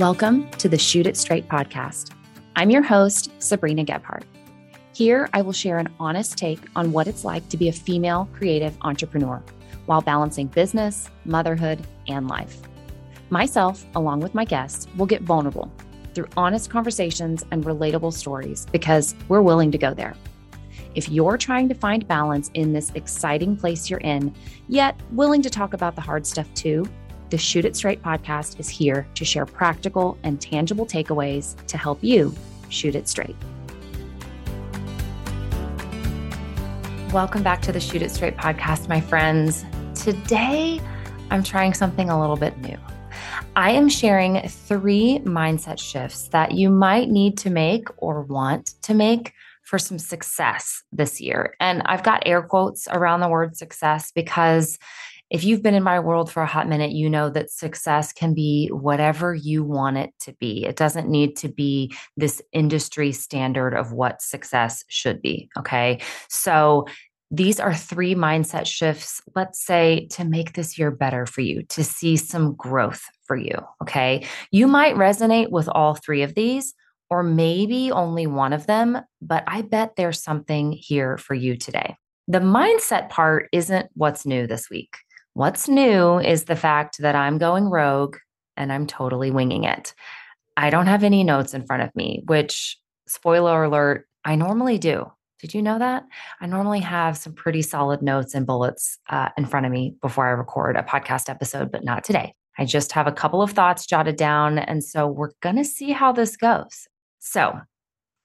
Welcome to the Shoot It Straight podcast. I'm your host, Sabrina Gebhardt. Here, I will share an honest take on what it's like to be a female creative entrepreneur while balancing business, motherhood, and life. Myself, along with my guests, will get vulnerable through honest conversations and relatable stories because we're willing to go there. If you're trying to find balance in this exciting place you're in, yet willing to talk about the hard stuff too, the Shoot It Straight podcast is here to share practical and tangible takeaways to help you shoot it straight. Welcome back to the Shoot It Straight podcast, my friends. Today, I'm trying something a little bit new. I am sharing three mindset shifts that you might need to make or want to make for some success this year. And I've got air quotes around the word success because if you've been in my world for a hot minute, you know that success can be whatever you want it to be. It doesn't need to be this industry standard of what success should be. Okay. So, these are three mindset shifts, let's say, to make this year better for you, to see some growth for you. Okay. You might resonate with all three of these, or maybe only one of them, but I bet there's something here for you today. The mindset part isn't what's new this week. What's new is the fact that I'm going rogue and I'm totally winging it. I don't have any notes in front of me, which, spoiler alert, I normally do. Did you know that? I normally have some pretty solid notes and bullets uh, in front of me before I record a podcast episode, but not today. I just have a couple of thoughts jotted down. And so we're going to see how this goes. So,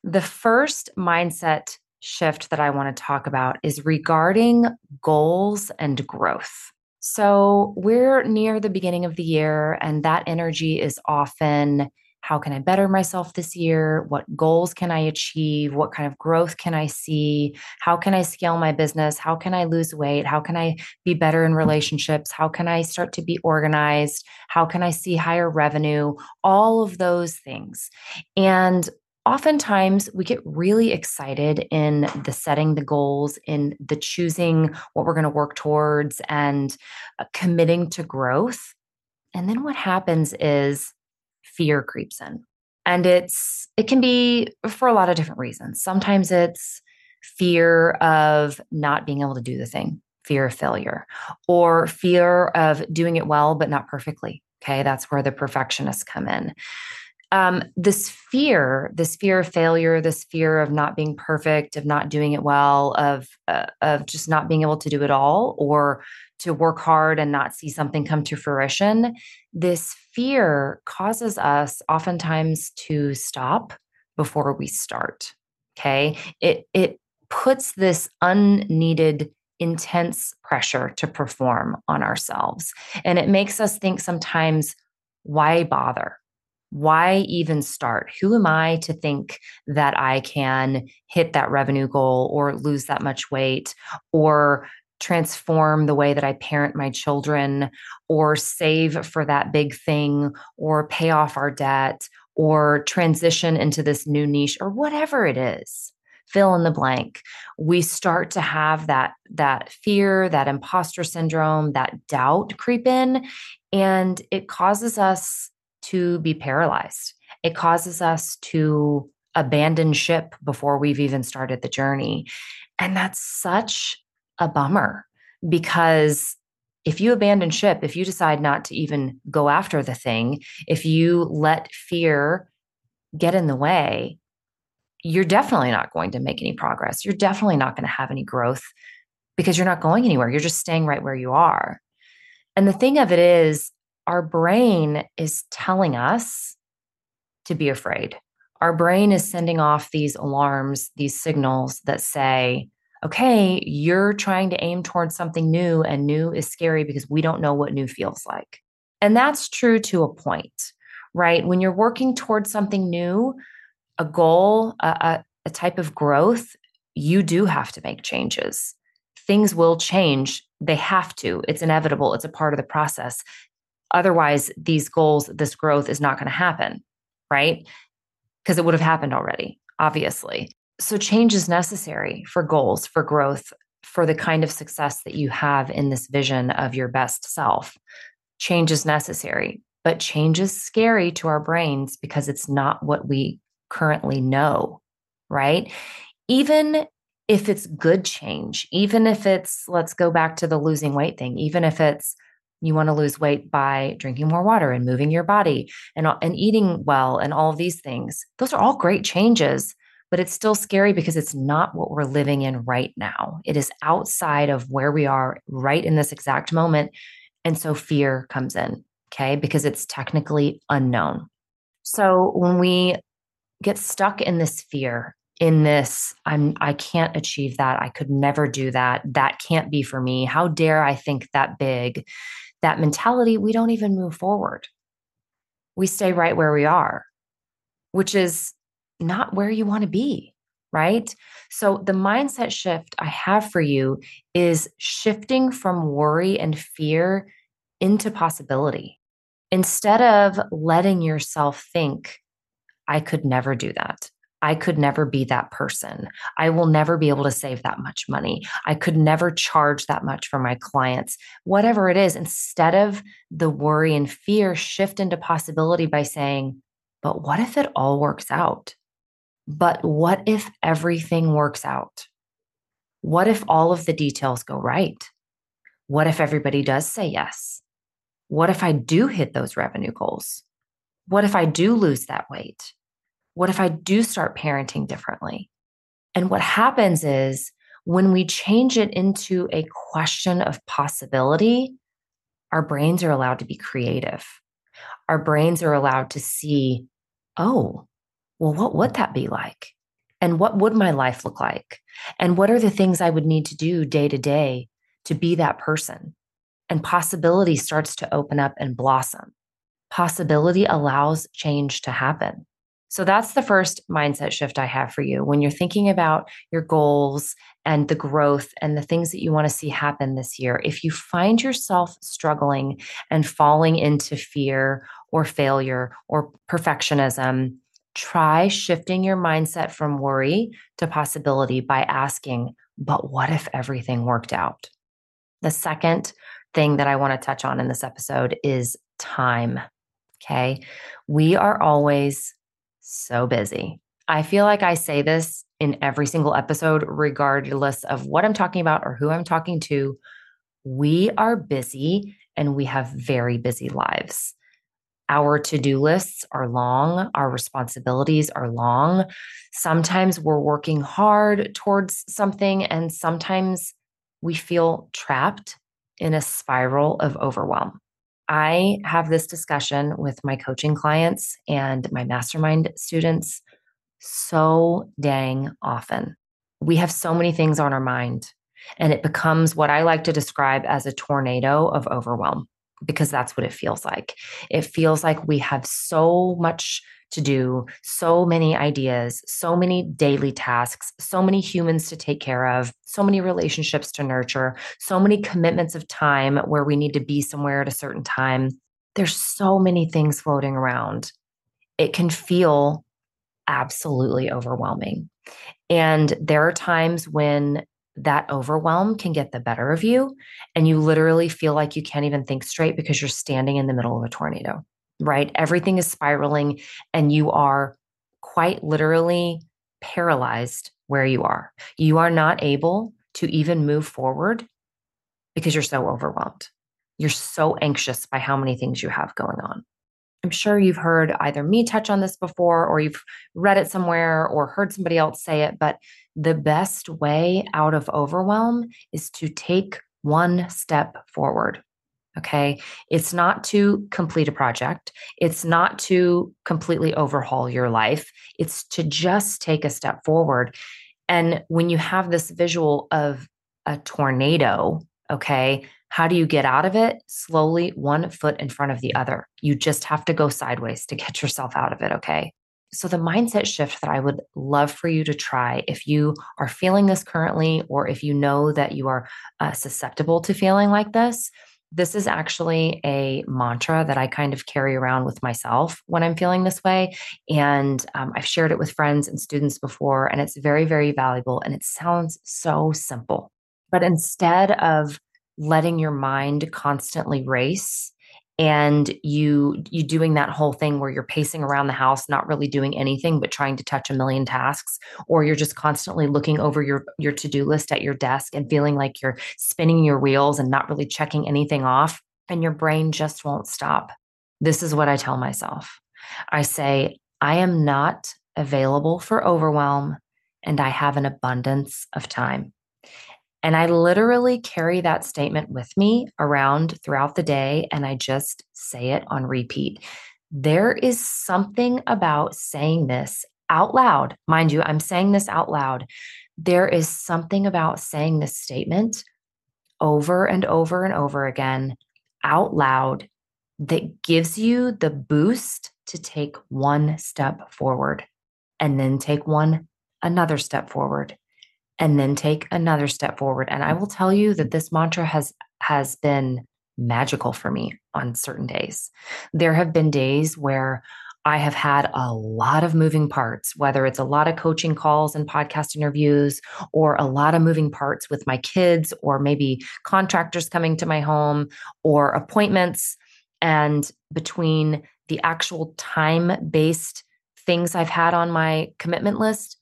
the first mindset shift that I want to talk about is regarding goals and growth. So we're near the beginning of the year, and that energy is often how can I better myself this year? What goals can I achieve? What kind of growth can I see? How can I scale my business? How can I lose weight? How can I be better in relationships? How can I start to be organized? How can I see higher revenue? All of those things. And oftentimes we get really excited in the setting the goals in the choosing what we're going to work towards and uh, committing to growth. And then what happens is fear creeps in. And it's it can be for a lot of different reasons. Sometimes it's fear of not being able to do the thing fear of failure or fear of doing it well but not perfectly okay? That's where the perfectionists come in um, this fear, this fear of failure, this fear of not being perfect, of not doing it well, of uh, of just not being able to do it all, or to work hard and not see something come to fruition. This fear causes us oftentimes to stop before we start. Okay, it it puts this unneeded intense pressure to perform on ourselves, and it makes us think sometimes, why bother? Why even start? Who am I to think that I can hit that revenue goal or lose that much weight or transform the way that I parent my children or save for that big thing or pay off our debt or transition into this new niche or whatever it is? fill in the blank we start to have that that fear that imposter syndrome that doubt creep in and it causes us to be paralyzed. It causes us to abandon ship before we've even started the journey. And that's such a bummer because if you abandon ship, if you decide not to even go after the thing, if you let fear get in the way, you're definitely not going to make any progress. You're definitely not going to have any growth because you're not going anywhere. You're just staying right where you are. And the thing of it is, our brain is telling us to be afraid. Our brain is sending off these alarms, these signals that say, okay, you're trying to aim towards something new, and new is scary because we don't know what new feels like. And that's true to a point, right? When you're working towards something new, a goal, a, a, type of growth, you do have to make changes. Things will change. They have to. It's inevitable. It's a part of the process. Otherwise, these goals, this growth is not going to happen, right? Because it would have happened already, obviously. So, change is necessary for goals, for growth, for the kind of success that you have in this vision of your best self. Change is necessary, But change is scary to our brains because it's not what we currently know, right? Even if it's good change, even if it's, let's go back to the losing weight thing, even if it's, you want to lose weight by drinking more water and moving your body and, and eating well and all of these things. Those are all great changes, but it's still scary because it's not what we're living in right now. It is outside of where we are right in this exact moment. And so fear comes in, okay, because it's technically unknown. So when we get stuck in this fear, in this, I'm I can't achieve that. I could never do that. That can't be for me. How dare I think that big? That mentality, we don't even move forward. We stay right where we are, which is not where you want to be right? So, the mindset shift I have for you is shifting from worry and fear into possibility. Instead of letting yourself think, I could never do that. I could never be that person. I will never be able to save that much money. I could never charge that much for my clients. Whatever it is, instead of the worry and fear, shift into possibility by saying, but what if it all works out? But what if everything works out? What if all of the details go right? What if everybody does say yes? What if I do hit those revenue goals? What if I do lose that weight? What if I do start parenting differently? And what happens is when we change it into a question of possibility, our brains are allowed to be creative. Our brains are allowed to see, oh, well, what would that be like? And what would my life look like? And what are the things I would need to do day to day to be that person? And possibility starts to open up and blossom. Possibility allows change to happen. So that's the first mindset shift I have for you. When you're thinking about your goals and the growth and the things that you want to see happen this year, if you find yourself struggling and falling into fear or failure or perfectionism, try shifting your mindset from worry to possibility by asking, but what if everything worked out? The second thing that I want to touch on in this episode is time. Okay. We are always so busy. I feel like I say this in every single episode, regardless of what I'm talking about or who I'm talking to. We are busy and we have very busy lives. Our to do lists are long, our responsibilities are long. Sometimes we're working hard towards something, and sometimes we feel trapped in a spiral of overwhelm. I have this discussion with my coaching clients and my mastermind students so dang often. We have so many things on our mind, and it becomes what I like to describe as a tornado of overwhelm because that's what it feels like. It feels like we have so much to do, so many ideas, so many daily tasks, so many humans to take care of, so many relationships to nurture, so many commitments of time where we need to be somewhere at a certain time. There's so many things floating around. It can feel absolutely overwhelming. And there are times when that overwhelm can get the better of you. And you literally feel like you can't even think straight because you're standing in the middle of a tornado, right? Everything is spiraling and you are quite literally paralyzed where you are. You are not able to even move forward because you're so overwhelmed. You're so anxious by how many things you have going on. I'm sure you've heard either me touch on this before or you've read it somewhere or heard somebody else say it, but the best way out of overwhelm is to take one step forward. Okay. It's not to complete a project. It's not to completely overhaul your life. It's to just take a step forward. And when you have this visual of a tornado, okay, how do you get out of it? Slowly, one foot in front of the other. You just have to go sideways to get yourself out of it. Okay. So, the mindset shift that I would love for you to try if you are feeling this currently, or if you know that you are uh, susceptible to feeling like this, this is actually a mantra that I kind of carry around with myself when I'm feeling this way. And um, I've shared it with friends and students before, and it's very, very valuable. And it sounds so simple. But instead of letting your mind constantly race and you you doing that whole thing where you're pacing around the house not really doing anything but trying to touch a million tasks or you're just constantly looking over your your to-do list at your desk and feeling like you're spinning your wheels and not really checking anything off and your brain just won't stop. This is what i tell myself. I say i am not available for overwhelm and i have an abundance of time and I literally carry that statement with me around throughout the day and I just say it on repeat. There is something about saying this out loud. Mind you, I'm saying this out loud. There is something about saying this statement over and over and over again out loud that gives you the boost to take one step forward and then take one another step forward and then take another step forward. And I will tell you that this mantra has has been magical for me on certain days. There have been days where I have had a lot of moving parts, whether it's a lot of coaching calls and podcast interviews, or a lot of moving parts with my kids, or maybe contractors coming to my home, or appointments. And between the actual time based things I've had on my commitment list,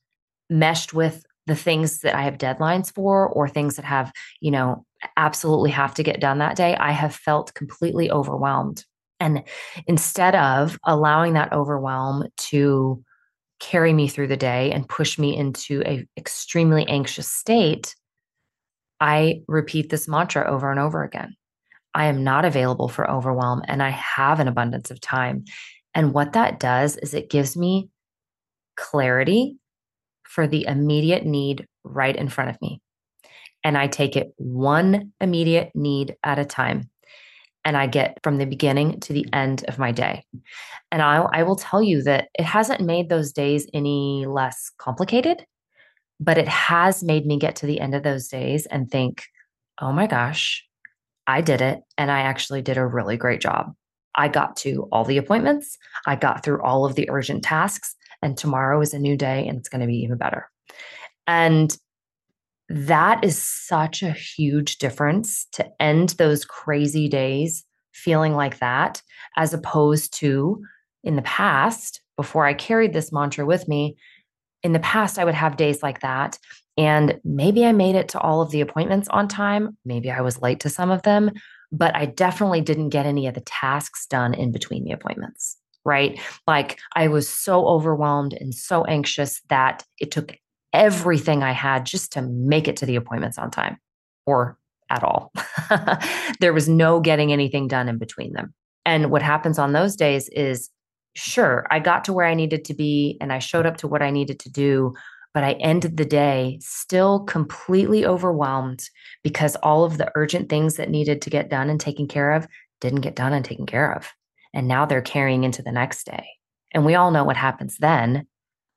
meshed with the things that I have deadlines for or things that have, you know, absolutely have to get done that day, I have felt completely overwhelmed. And instead of allowing that overwhelm to carry me through the day and push me into a extremely anxious state, I repeat this mantra over and over again. I am not available for overwhelm and I have an abundance of time. And what that does is it gives me clarity for the immediate need right in front of me. And I take it one immediate need at a time. And I get from the beginning to the end of my day. And I, I will tell you that it hasn't made those days any less complicated, but it has made me get to the end of those days and think, oh my gosh, I did it. And I actually did a really great job. I got to all the appointments. I got through all of the urgent tasks and tomorrow is a new day and it's going to be even better. And that is such a huge difference to end those crazy days feeling like that, as opposed to in the past, before I carried this mantra with me, in the past, I would have days like that. And maybe I made it to all of the appointments on time. Maybe I was late to some of them, but I definitely didn't get any of the tasks done in between the appointments right? Like I was so overwhelmed and so anxious that it took everything I had just to make it to the appointments on time or at all. there was no getting anything done in between them. And what happens on those days is sure, I got to where I needed to be and I showed up to what I needed to do, but I ended the day still completely overwhelmed because all of the urgent things that needed to get done and taken care of didn't get done and taken care of. And now they're carrying into the next day. And we all know what happens then.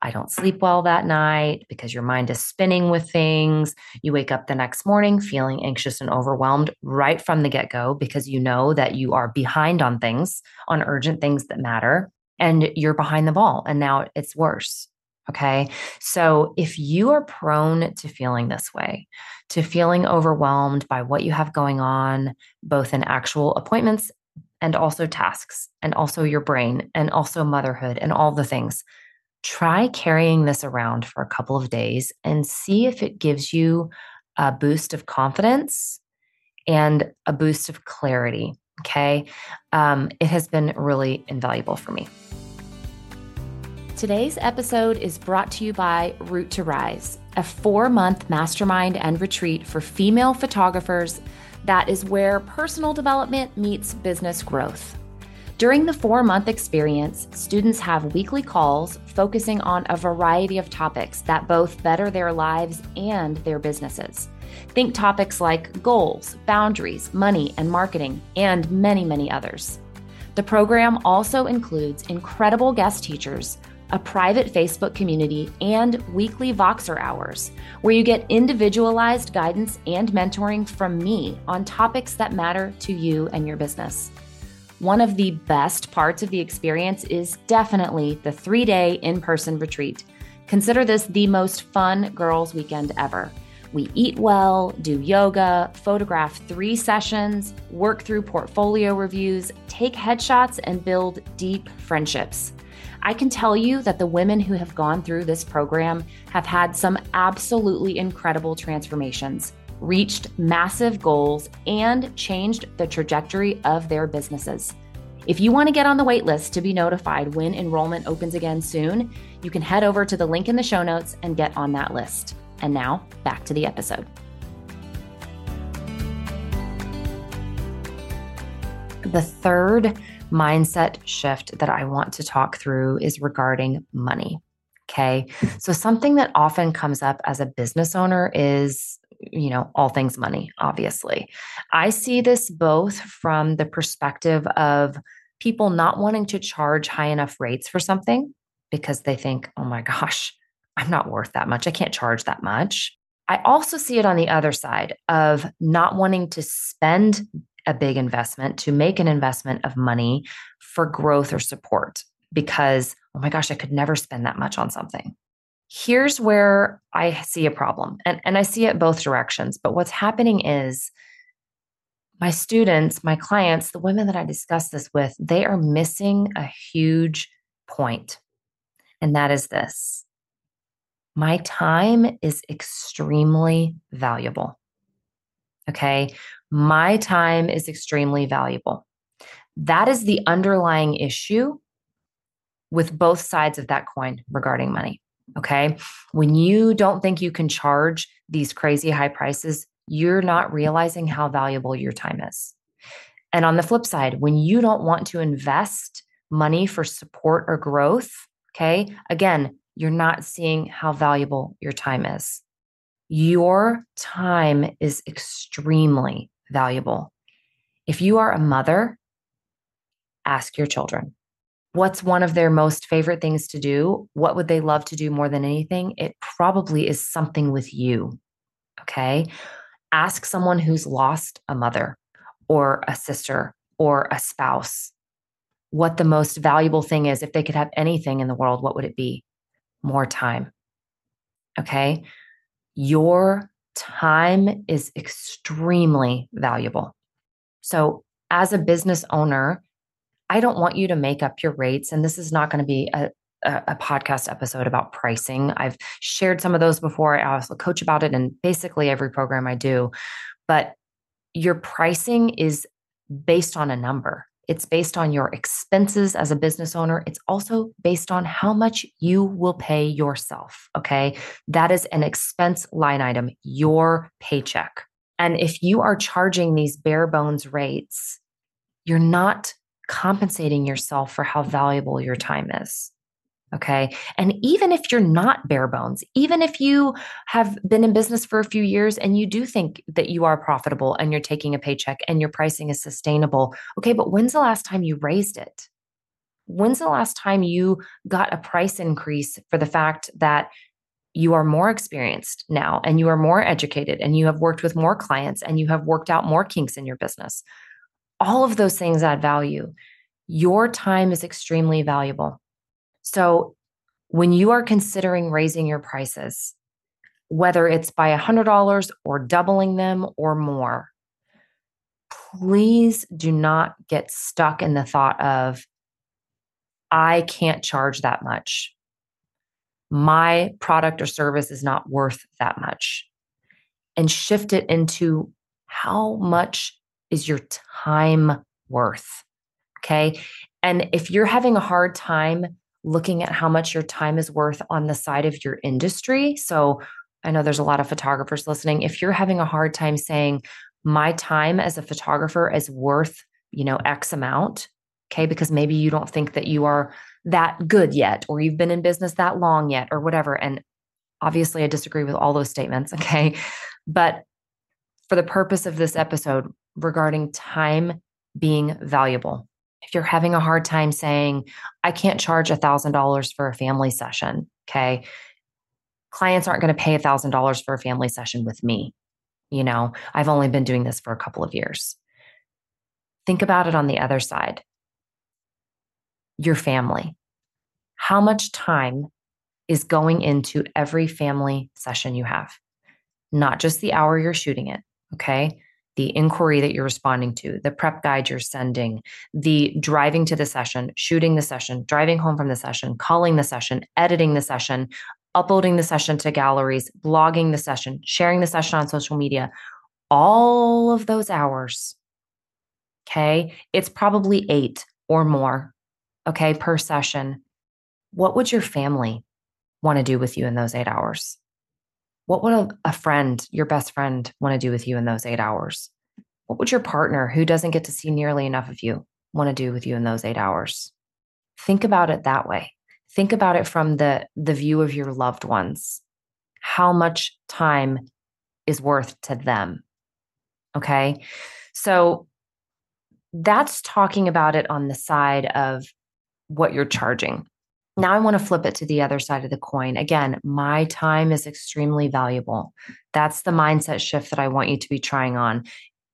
I don't sleep well that night because your mind is spinning with things. You wake up the next morning feeling anxious and overwhelmed right from the get go because you know that you are behind on things, on urgent things that matter, and you're behind the ball. And now it's worse. Okay. So if you are prone to feeling this way, to feeling overwhelmed by what you have going on, both in actual appointments and also tasks and also your brain and also motherhood and all the things. Try carrying this around for a couple of days and see if it gives you a boost of confidence and a boost of clarity. Okay. Um, it has been really invaluable for me. Today's episode is brought to you by Root to Rise, a four month mastermind and retreat for female photographers that is where personal development meets business growth. During the four month experience, students have weekly calls focusing on a variety of topics that both better their lives and their businesses. Think topics like goals, boundaries, money, and marketing, and many, many others. The program also includes incredible guest teachers a private Facebook community, and weekly Voxer hours, where you get individualized guidance and mentoring from me on topics that matter to you and your business. One of the best parts of the experience is definitely the three day in person retreat. Consider this the most fun girls' weekend ever. We eat well, do yoga, photograph three sessions, work through portfolio reviews, take headshots, and build deep friendships. I can tell you that the women who have gone through this program have had some absolutely incredible transformations, reached massive goals, and changed the trajectory of their businesses. If you want to get on the waitlist to be notified when enrollment opens again soon, you can head over to the link in the show notes and get on that list. And now, back to the episode. The third mindset shift that I want to talk through is regarding money. Okay. So, something that often comes up as a business owner is, you know, all things money, obviously. I see this both from the perspective of people not wanting to charge high enough rates for something because they think, oh my gosh, I'm not worth that much. I can't charge that much. I also see it on the other side of not wanting to spend a big investment, to make an investment of money for growth or support because, oh my gosh, I could never spend that much on something. Here's where I see a problem, and, and I see it both directions. But what's happening is my students, my clients, the women that I discuss this with, they are missing a huge point. And that is this my time is extremely valuable. Okay. My time is extremely valuable. That is the underlying issue with both sides of that coin regarding money. Okay. When you don't think you can charge these crazy high prices, you're not realizing how valuable your time is. And on the flip side, when you don't want to invest money for support or growth, okay, again, you're not seeing how valuable your time is. Your time is extremely valuable. If you are a mother, ask your children. What's one of their most favorite things to do? What would they love to do more than anything? It probably is something with you. Okay. Ask someone who's lost a mother or a sister or a spouse what the most valuable thing is. If they could have anything in the world, what would it be? More time. Okay. Your time is extremely valuable. So, as a business owner, I don't want you to make up your rates. And this is not going to be a, a, a, podcast episode about pricing. I've shared some of those before. I also coach about it in basically every program I do. But your pricing is based on a number. It's based on your expenses as a business owner. It's also based on how much you will pay yourself. Okay. That is an expense line item, your paycheck. And if you are charging these bare bones rates, you're not compensating yourself for how valuable your time is. Okay. And even if you're not bare bones, even if you have been in business for a few years and you do think that you are profitable and you're taking a paycheck and your pricing is sustainable, okay, but when's the last time you raised it? When's the last time you got a price increase for the fact that you are more experienced now and you are more educated and you have worked with more clients and you have worked out more kinks in your business? All of those things add value. Your time is extremely valuable. So when you are considering raising your prices, whether it's by $100 or doubling them or more, please do not get stuck in the thought of, I can't charge that much. My product or service is not worth that much. And shift it into how much is your time worth? Okay. And if you're having a hard time looking at how much your time is worth on the side of your industry. So I know there's a lot of photographers listening. If you're having a hard time saying, my time as a photographer is worth, you know, X amount, okay, because maybe you don't think that you are that good yet, or you've been in business that long yet, or whatever. And obviously, I disagree with all those statements, okay? But for the purpose of this episode regarding time being valuable, if you're having a hard time saying, I can't charge $1,000 for a family session, okay, clients aren't going to pay $1,000 for a family session with me. You know, I've only been doing this for a couple of years. Think about it on the other side your family. How much time is going into every family session you have? not just the hour you're shooting it. Okay. The inquiry that you're responding to, the prep guide you're sending, the driving to the session, shooting the session, driving home from the session, culling the session, editing the session, uploading the session to galleries, blogging the session, sharing the session on social media, all of those hours. Okay. It's probably eight or more. Okay. Per session. What would your family want to do with you in those eight hours? What would a, a friend, your best friend, want to do with you in those eight hours? What would your partner, who doesn't get to see nearly enough of you, want to do with you in those eight hours? Think about it that way. Think about it from the, the view of your loved ones. How much time is worth to them? Okay. So that's talking about it on the side of what you're charging. Now I want to flip it to the other side of the coin. Again, my time is extremely valuable. That's the mindset shift that I want you to be trying on.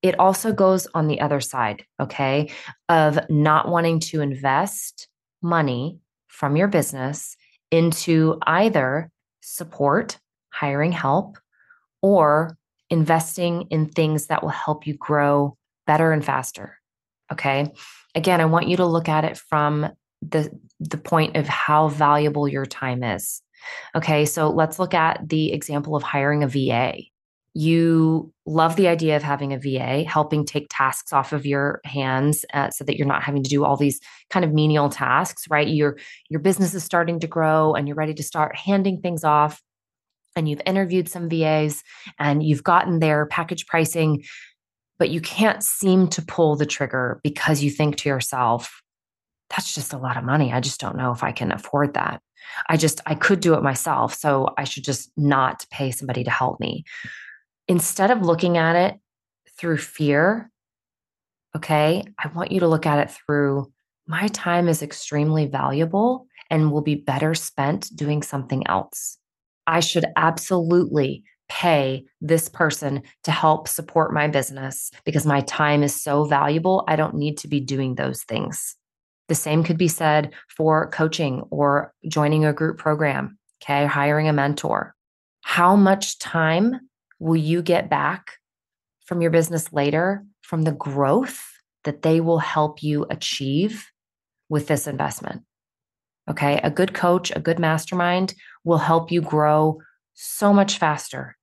It also goes on the other side, okay, of not wanting to invest money from your business into either support, hiring help, or investing in things that will help you grow better and faster. Okay. Again, I want you to look at it from the the point of how valuable your time is. Okay, so let's look at the example of hiring a VA. You love the idea of having a VA helping take tasks off of your hands uh, so that you're not having to do all these kind of menial tasks, right? Your your business is starting to grow and you're ready to start handing things off and you've interviewed some VAs and you've gotten their package pricing but you can't seem to pull the trigger because you think to yourself, that's just a lot of money. I just don't know if I can afford that. I just, I could do it myself. So I should just not pay somebody to help me. Instead of looking at it through fear, okay, I want you to look at it through my time is extremely valuable and will be better spent doing something else. I should absolutely pay this person to help support my business because my time is so valuable. I don't need to be doing those things. The same could be said for coaching or joining a group program, okay, hiring a mentor. How much time will you get back from your business later from the growth that they will help you achieve with this investment? Okay, a good coach, a good mastermind will help you grow so much faster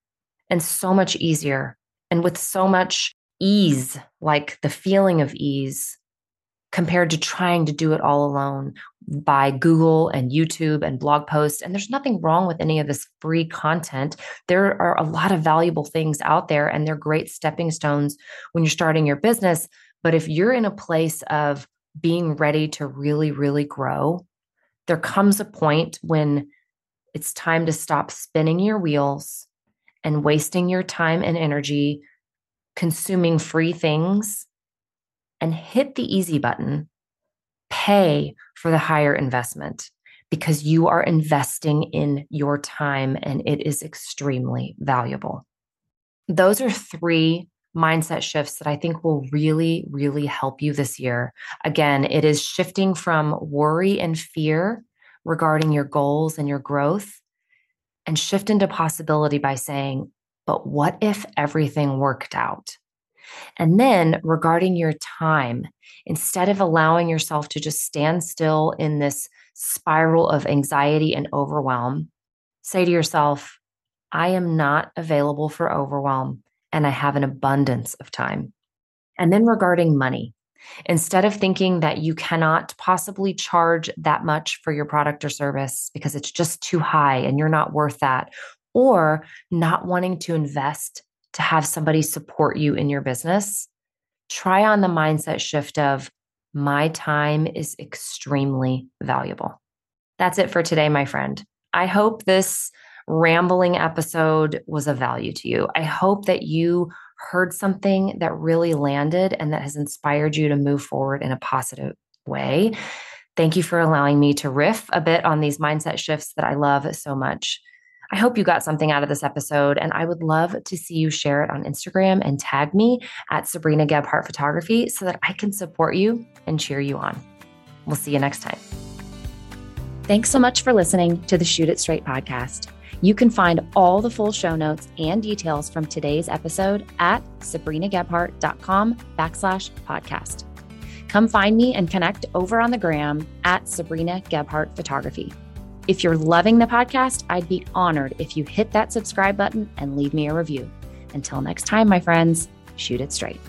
and so much easier and with so much ease, like the feeling of ease compared to trying to do it all alone by Google and YouTube and blog posts. And there's nothing wrong with any of this free content. There are a lot of valuable things out there, and they're great stepping stones when you're starting your business. But if you're in a place of being ready to really, really grow, there comes a point when it's time to stop spinning your wheels and wasting your time and energy consuming free things and hit the easy button, pay for the higher investment because you are investing in your time and it is extremely valuable. Those are three mindset shifts that I think will really, really help you this year. Again, it is shifting from worry and fear regarding your goals and your growth and shift into possibility by saying, but what if everything worked out? And then regarding your time, instead of allowing yourself to just stand still in this spiral of anxiety and overwhelm, say to yourself, I am not available for overwhelm and I have an abundance of time. And then regarding money, instead of thinking that you cannot possibly charge that much for your product or service because it's just too high and you're not worth that, or not wanting to invest to have somebody support you in your business, try on the mindset shift of my time is extremely valuable. That's it for today, my friend. I hope this rambling episode was of value to you. I hope that you heard something that really landed and that has inspired you to move forward in a positive way. Thank you for allowing me to riff a bit on these mindset shifts that I love so much. I hope you got something out of this episode, and I would love to see you share it on Instagram and tag me at Sabrina Gebhardt Photography so that I can support you and cheer you on. We'll see you next time. Thanks so much for listening to the Shoot It Straight podcast. You can find all the full show notes and details from today's episode at sabrinagebhardt.com backslash podcast. Come find me and connect over on the gram at Sabrina Gebhardt Photography. If you're loving the podcast, I'd be honored if you hit that subscribe button and leave me a review. Until next time, my friends, shoot it straight.